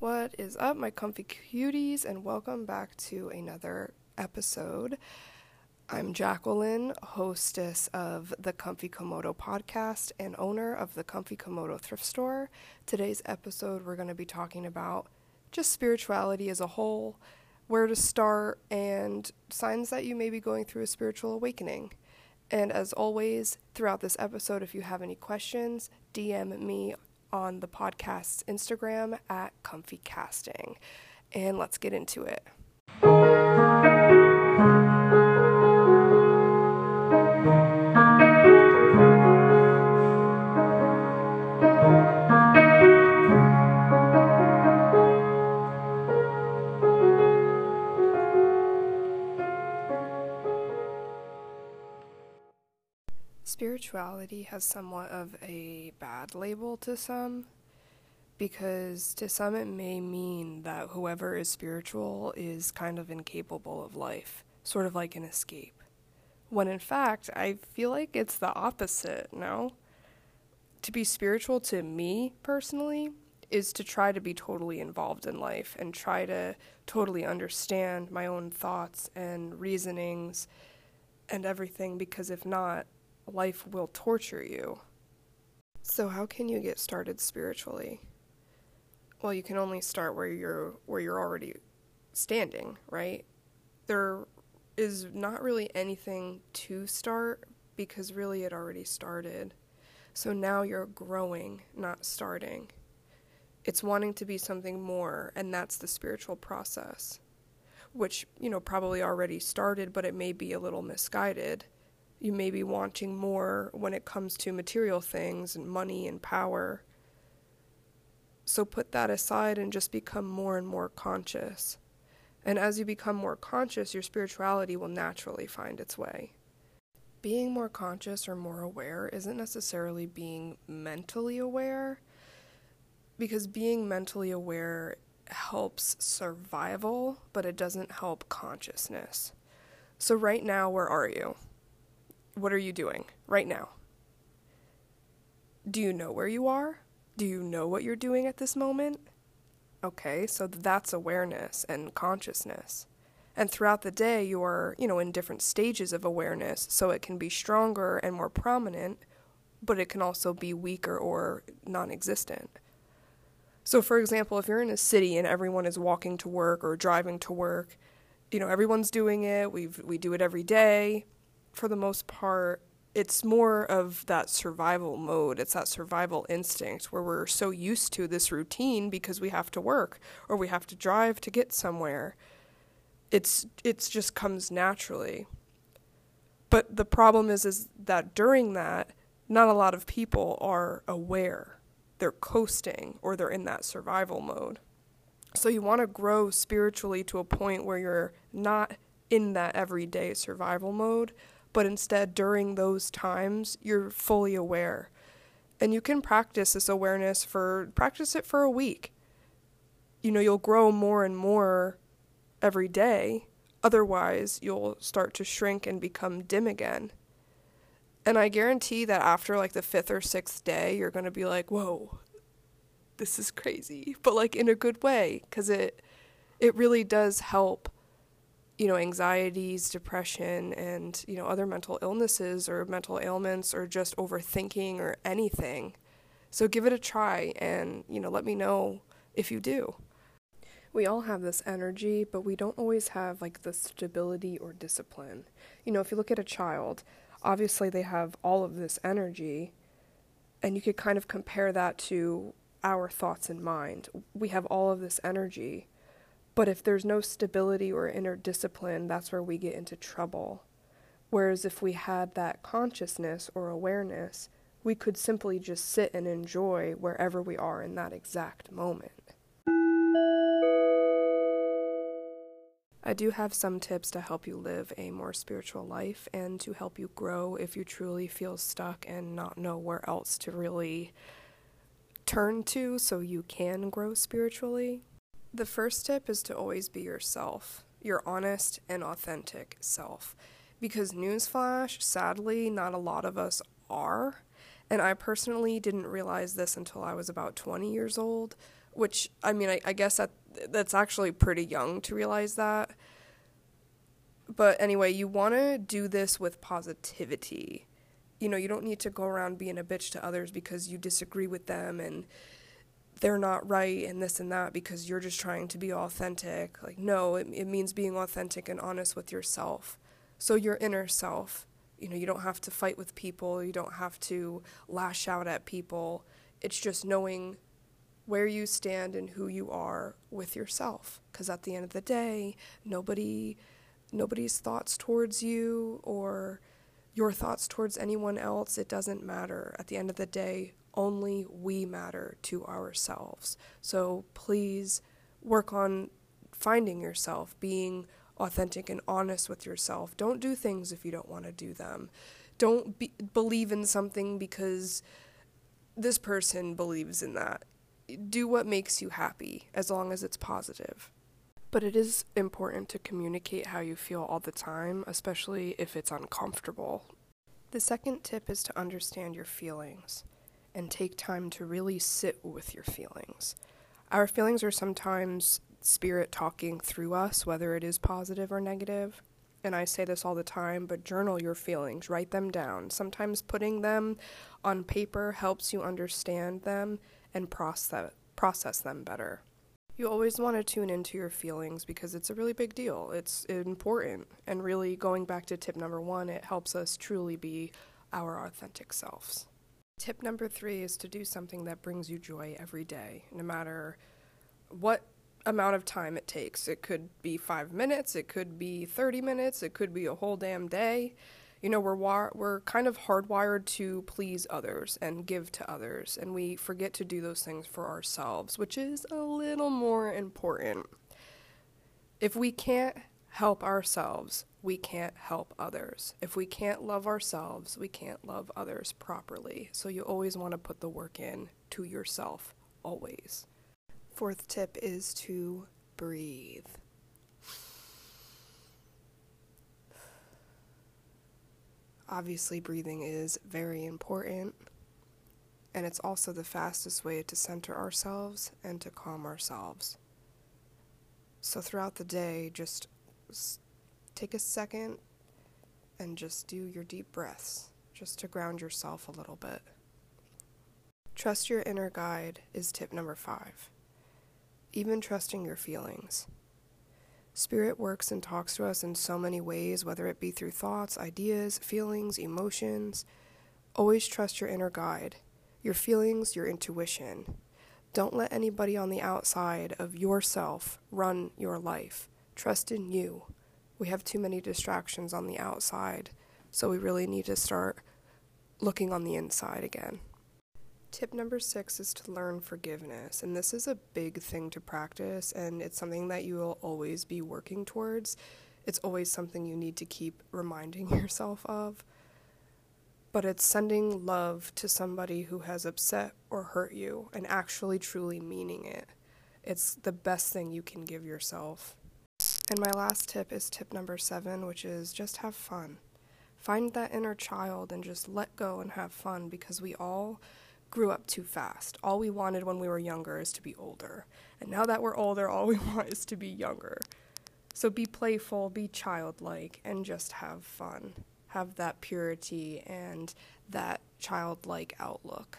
What is up, my comfy cuties, and welcome back to another episode. I'm Jacqueline, hostess of the Comfy Komodo podcast and owner of the Comfy Komodo thrift store. Today's episode, we're going to be talking about just spirituality as a whole, where to start, and signs that you may be going through a spiritual awakening. And as always, throughout this episode, if you have any questions, DM me on the podcast's Instagram at Comfy Casting. And let's get into it. Spirituality has somewhat of a bad label to some because to some it may mean that whoever is spiritual is kind of incapable of life, sort of like an escape. When in fact, I feel like it's the opposite, no? To be spiritual to me personally is to try to be totally involved in life and try to totally understand my own thoughts and reasonings and everything because if not, life will torture you. So how can you get started spiritually? Well, you can only start where you're where you're already standing, right? There is not really anything to start because really it already started. So now you're growing, not starting. It's wanting to be something more, and that's the spiritual process, which, you know, probably already started, but it may be a little misguided you may be wanting more when it comes to material things and money and power. So put that aside and just become more and more conscious. And as you become more conscious, your spirituality will naturally find its way. Being more conscious or more aware isn't necessarily being mentally aware, because being mentally aware helps survival, but it doesn't help consciousness. So, right now, where are you? What are you doing right now? Do you know where you are? Do you know what you're doing at this moment? Okay, so that's awareness and consciousness. And throughout the day, you're, you know, in different stages of awareness, so it can be stronger and more prominent, but it can also be weaker or non existent. So, for example, if you're in a city and everyone is walking to work or driving to work, you know, everyone's doing it, we we do it every day, for the most part, it's more of that survival mode. It's that survival instinct where we're so used to this routine because we have to work or we have to drive to get somewhere. It's it's just comes naturally. But the problem is is that during that, not a lot of people are aware. They're coasting or they're in that survival mode. So you want to grow spiritually to a point where you're not in that everyday survival mode, but instead during those times you're fully aware. And you can practice this awareness for practice it for a week. You know, you'll grow more and more every day. Otherwise, you'll start to shrink and become dim again. And I guarantee that after like the fifth or sixth day, you're going to be like, whoa, this is crazy. But like in a good way, because it, it really does help you know, anxieties, depression, and, you know, other mental illnesses or mental ailments or just overthinking or anything. So give it a try and, you know, let me know if you do. We all have this energy, but we don't always have like the stability or discipline. You know, if you look at a child, obviously they have all of this energy, and you could kind of compare that to our thoughts and mind. We have all of this energy, but if there's no stability or inner discipline, that's where we get into trouble. Whereas if we had that consciousness or awareness, we could simply just sit and enjoy wherever we are in that exact moment. I do have some tips to help you live a more spiritual life and to help you grow if you truly feel stuck and not know where else to really turn to so you can grow spiritually. The first tip is to always be yourself, your honest and authentic self. Because, newsflash, sadly, not a lot of us are. And I personally didn't realize this until I was about 20 years old. which I mean, I, I guess that that's actually pretty young to realize that. But anyway, you want to do this with positivity. You know, you don't need to go around being a bitch to others because you disagree with them and they're not right and this and that because you're just trying to be authentic. Like, no, it, it means being authentic and honest with yourself. So, your inner self, you know, you don't have to fight with people, you don't have to lash out at people. It's just knowing where you stand and who you are with yourself. Because at the end of the day, nobody, nobody's thoughts towards you or your thoughts towards anyone else, it doesn't matter. At the end of the day, only we matter to ourselves. So please work on finding yourself, being authentic and honest with yourself. Don't do things if you don't want to do them. Don't be, believe in something because this person believes in that. Do what makes you happy as long as it's positive. But it is important to communicate how you feel all the time, especially if it's uncomfortable. The second tip is to understand your feelings and take time to really sit with your feelings. Our feelings are sometimes spirit talking through us, whether it is positive or negative. And I say this all the time, but journal your feelings, write them down. Sometimes putting them on paper helps you understand them and process process them better. You always want to tune into your feelings because it's a really big deal. It's important. And really, going back to tip number one, it helps us truly be our authentic selves. Tip number three is to do something that brings you joy every day, no matter what amount of time it takes. It could be five minutes, it could be 30 minutes, it could be a whole damn day. You know, we're we're kind of hardwired to please others and give to others, and we forget to do those things for ourselves, which is a little more important. If we can't help ourselves, we can't help others. If we can't love ourselves, we can't love others properly. So you always want to put the work in to yourself, always. Fourth tip is to breathe. Obviously, breathing is very important, and it's also the fastest way to center ourselves and to calm ourselves. So, throughout the day, just take a second and just do your deep breaths, just to ground yourself a little bit. Trust your inner guide is tip number five. Even trusting your feelings. Spirit works and talks to us in so many ways, whether it be through thoughts, ideas, feelings, emotions. Always trust your inner guide, your feelings, your intuition. Don't let anybody on the outside of yourself run your life. Trust in you we have too many distractions on the outside, so we really need to start looking on the inside again. Tip number six is to learn forgiveness, and this is a big thing to practice, and it's something that you will always be working towards. It's always something you need to keep reminding yourself of. But it's sending love to somebody who has upset or hurt you and actually truly meaning it. It's the best thing you can give yourself. And my last tip is tip number seven, which is just have fun. Find that inner child and just let go and have fun because we all grew up too fast. All we wanted when we were younger is to be older. And now that we're older, all we want is to be younger. So be playful, be childlike, and just have fun. Have that purity and that childlike outlook.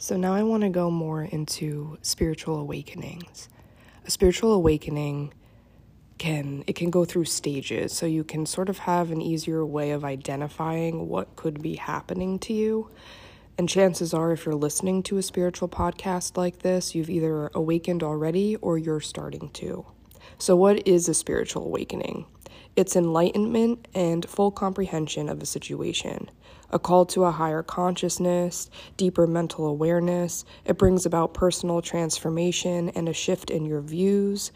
So now I want to go more into spiritual awakenings. A spiritual awakening can it can go through stages so you can sort of have an easier way of identifying what could be happening to you. And chances are if you're listening to a spiritual podcast like this, you've either awakened already or you're starting to. So what is a spiritual awakening? It's enlightenment and full comprehension of a situation a call to a higher consciousness, deeper mental awareness. It brings about personal transformation and a shift in your views.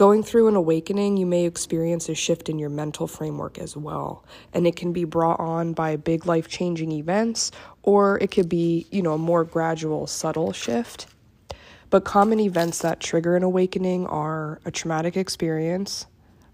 Going through an awakening, you may experience a shift in your mental framework as well. And it can be brought on by big life changing events, or it could be, you know, a more gradual, subtle shift. But common events that trigger an awakening are a traumatic experience,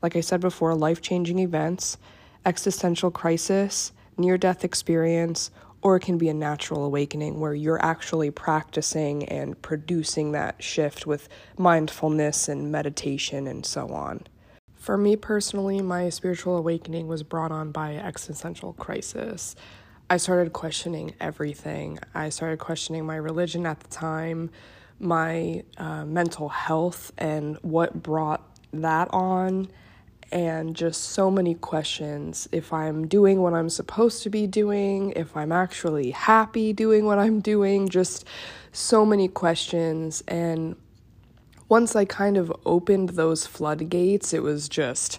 like I said before, life changing events, existential crisis, near death experience, or it can be a natural awakening where you're actually practicing and producing that shift with mindfulness and meditation and so on. For me personally, my spiritual awakening was brought on by existential crisis. I started questioning everything. I started questioning my religion at the time, my uh, mental health, and what brought that on, and just so many questions. If I'm doing what I'm supposed to be doing, if I'm actually happy doing what I'm doing, just so many questions. And once I kind of opened those floodgates, it was just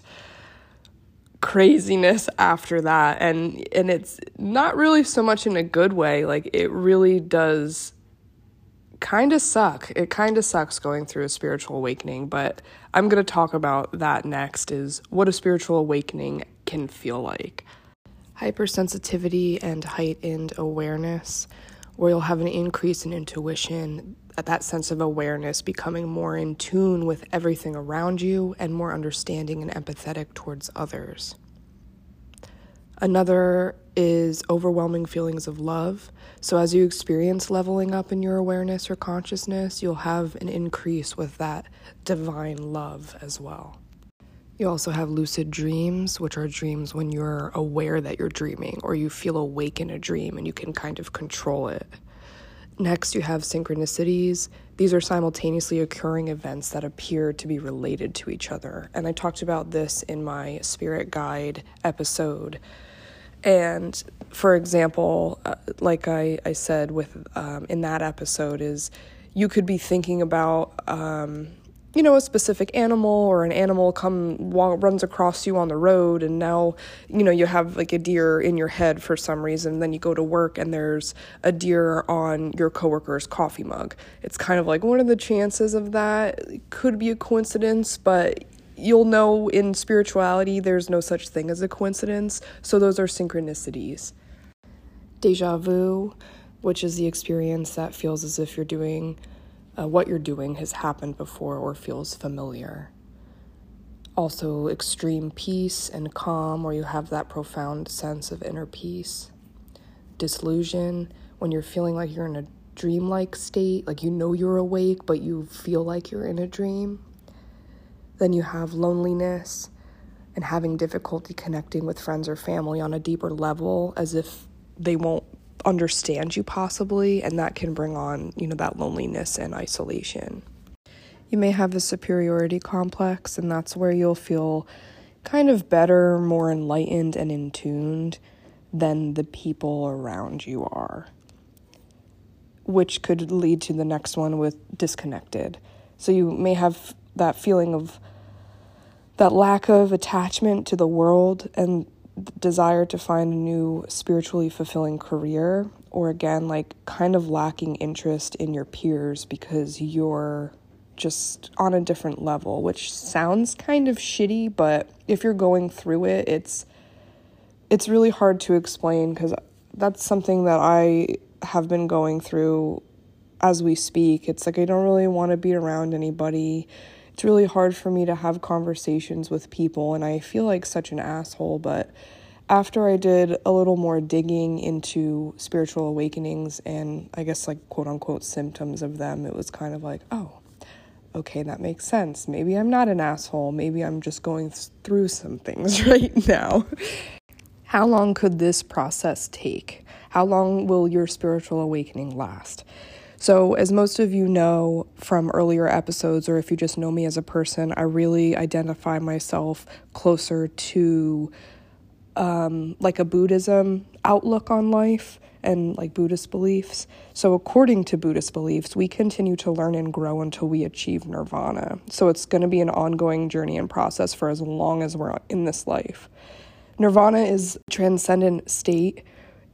craziness after that and and it's not really so much in a good way like it really does kind of suck it kind of sucks going through a spiritual awakening but i'm going to talk about that next is what a spiritual awakening can feel like hypersensitivity and heightened awareness where you'll have an increase in intuition that sense of awareness, becoming more in tune with everything around you and more understanding and empathetic towards others. Another is overwhelming feelings of love. So, as you experience leveling up in your awareness or consciousness, you'll have an increase with that divine love as well. You also have lucid dreams, which are dreams when you're aware that you're dreaming or you feel awake in a dream and you can kind of control it. Next, you have synchronicities. These are simultaneously occurring events that appear to be related to each other. And I talked about this in my spirit guide episode. And for example, uh, like I, I said with um, in that episode, is you could be thinking about um, you know a specific animal or an animal come runs across you on the road and now you know you have like a deer in your head for some reason then you go to work and there's a deer on your coworker's coffee mug. It's kind of like what are the chances of that. Could be a coincidence but you'll know in spirituality there's no such thing as a coincidence so those are synchronicities deja vu which is the experience that feels as if you're doing uh, what you're doing has happened before or feels familiar. Also, extreme peace and calm, where you have that profound sense of inner peace. Disillusion, when you're feeling like you're in a dreamlike state, like you know you're awake, but you feel like you're in a dream. Then you have loneliness and having difficulty connecting with friends or family on a deeper level, as if they won't understand you possibly and that can bring on you know that loneliness and isolation. You may have a superiority complex and that's where you'll feel kind of better more enlightened and in tuned than the people around you are which could lead to the next one with disconnected. So you may have that feeling of that lack of attachment to the world and desire to find a new spiritually fulfilling career, or again, like kind of lacking interest in your peers because you're just on a different level, which sounds kind of shitty, but if you're going through it, it's it's really hard to explain cuz that's something that I have been going through as we speak. It's like I don't really want to be around anybody. It's really hard for me to have conversations with people, and I feel like such an asshole. But after I did a little more digging into spiritual awakenings and I guess like quote unquote symptoms of them, it was kind of like, oh, okay, that makes sense. Maybe I'm not an asshole. Maybe I'm just going through some things right now. How long could this process take? How long will your spiritual awakening last? So, as most of you know from earlier episodes, or if you just know me as a person, I really identify myself closer to um, like a Buddhism outlook on life and like Buddhist beliefs. So, according to Buddhist beliefs, we continue to learn and grow until we achieve nirvana. So, it's going to be an ongoing journey and process for as long as we're in this life. Nirvana is transcendent state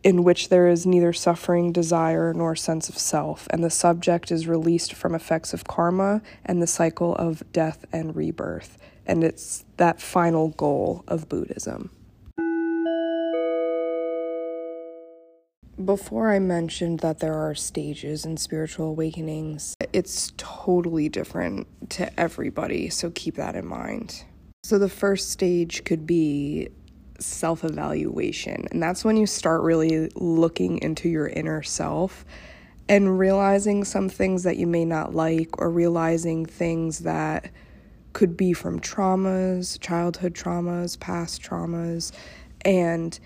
in which there is neither suffering, desire, nor sense of self, and the subject is released from effects of karma and the cycle of death and rebirth. And it's that final goal of Buddhism. Before I mentioned that there are stages in spiritual awakenings, it's totally different to everybody, so keep that in mind. So, the first stage could be self evaluation. And that's when you start really looking into your inner self and realizing some things that you may not like, or realizing things that could be from traumas, childhood traumas, past traumas, and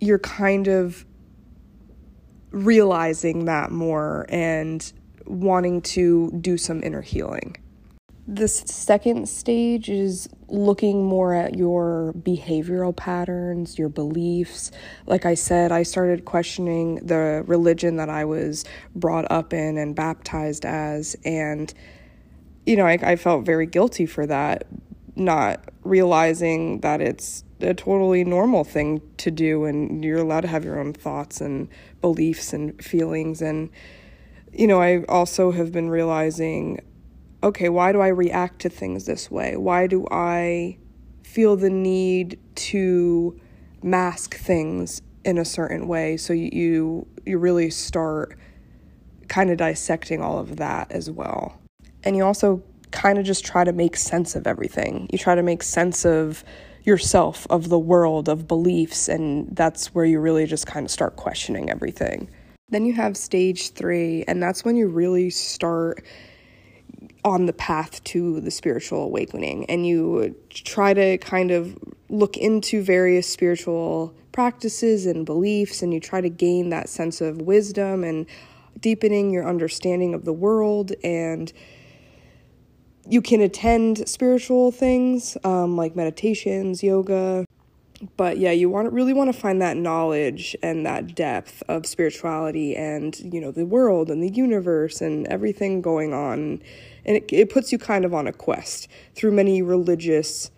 you're kind of realizing that more and wanting to do some inner healing. The second stage is looking more at your behavioral patterns, your beliefs. Like I said, I started questioning the religion that I was brought up in and baptized as. And, you know, I, I felt very guilty for that, not realizing that it's a totally normal thing to do and you're allowed to have your own thoughts and beliefs and feelings. And, you know, I also have been realizing okay, why do I react to things this way? Why do I feel the need to mask things in a certain way? So you you really start kind of dissecting all of that as well. And you also kind of just try to make sense of everything. You try to make sense of yourself, of the world, of beliefs, and that's where you really just kind of start questioning everything. Then you have stage three, and that's when you really start on the path to the spiritual awakening. And you try to kind of look into various spiritual practices and beliefs and you try to gain that sense of wisdom and deepening your understanding of the world. And you can attend spiritual things um, like meditations yoga. But yeah you want really want to find that knowledge and that depth of spirituality and you know the world and the universe and everything going on and it, it puts you kind of on a quest through many religious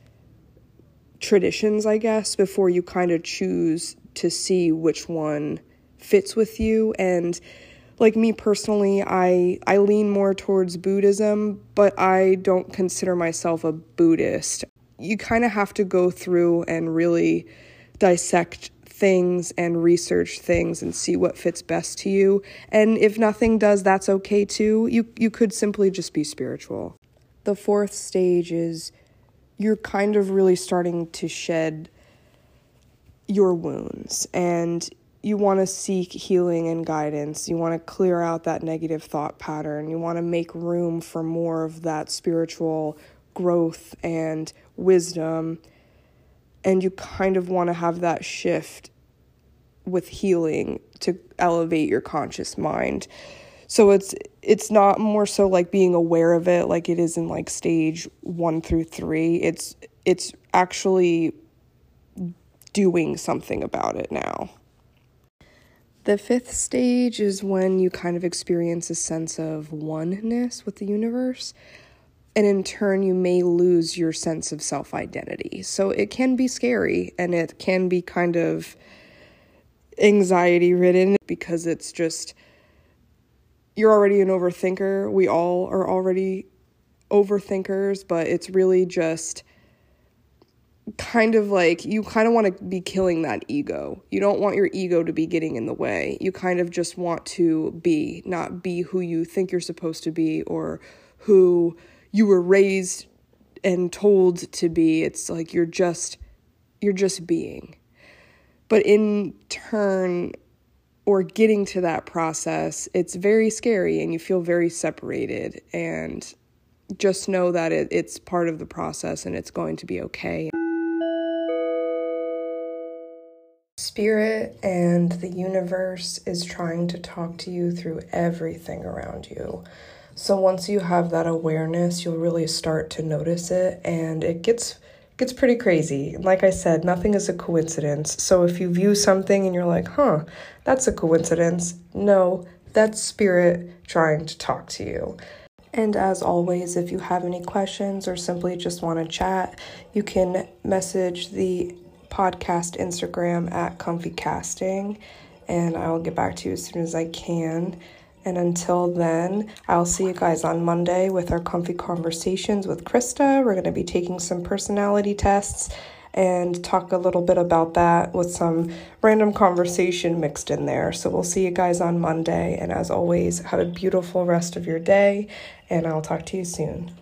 traditions, I guess, before you kind of choose to see which one fits with you. And like me personally i i lean more towards buddhism but i don't consider myself a buddhist. You kind of have to go through and really dissect things and research things and see what fits best to you. And if nothing does, that's okay too. You you could simply just be spiritual. The fourth stage is you're kind of really starting to shed your wounds and you want to seek healing and guidance. You want to clear out that negative thought pattern. You want to make room for more of that spiritual growth and wisdom and you kind of want to have that shift with healing to elevate your conscious mind. So it's it's not more so like being aware of it like it is in like stage 1 through 3. It's it's actually doing something about it now. The fifth stage is when you kind of experience a sense of oneness with the universe and in turn you may lose your sense of self identity. So it can be scary and it can be kind of anxiety ridden because it's just you're already an overthinker. We all are already overthinkers, but it's really just kind of like you kind of want to be killing that ego. You don't want your ego to be getting in the way. You kind of just want to be, not be who you think you're supposed to be or who you were raised and told to be. It's like you're just you're just being. But in turn or getting to that process, it's very scary and you feel very separated and just know that it, it's part of the process and it's going to be okay. Spirit and the universe is trying to talk to you through everything around you. So once you have that awareness, you'll really start to notice it and it gets gets pretty crazy. Like I said, nothing is a coincidence. So if you view something and you're like, "Huh, that's a coincidence." No, that's spirit trying to talk to you. And as always, if you have any questions or simply just want to chat, you can message the podcast Instagram at Comfy Casting, and I will get back to you as soon as I can. And until then, I'll see you guys on Monday with our comfy conversations with Krista. We're going to be taking some personality tests and talk a little bit about that with some random conversation mixed in there. So we'll see you guys on Monday. And as always, have a beautiful rest of your day, and I'll talk to you soon.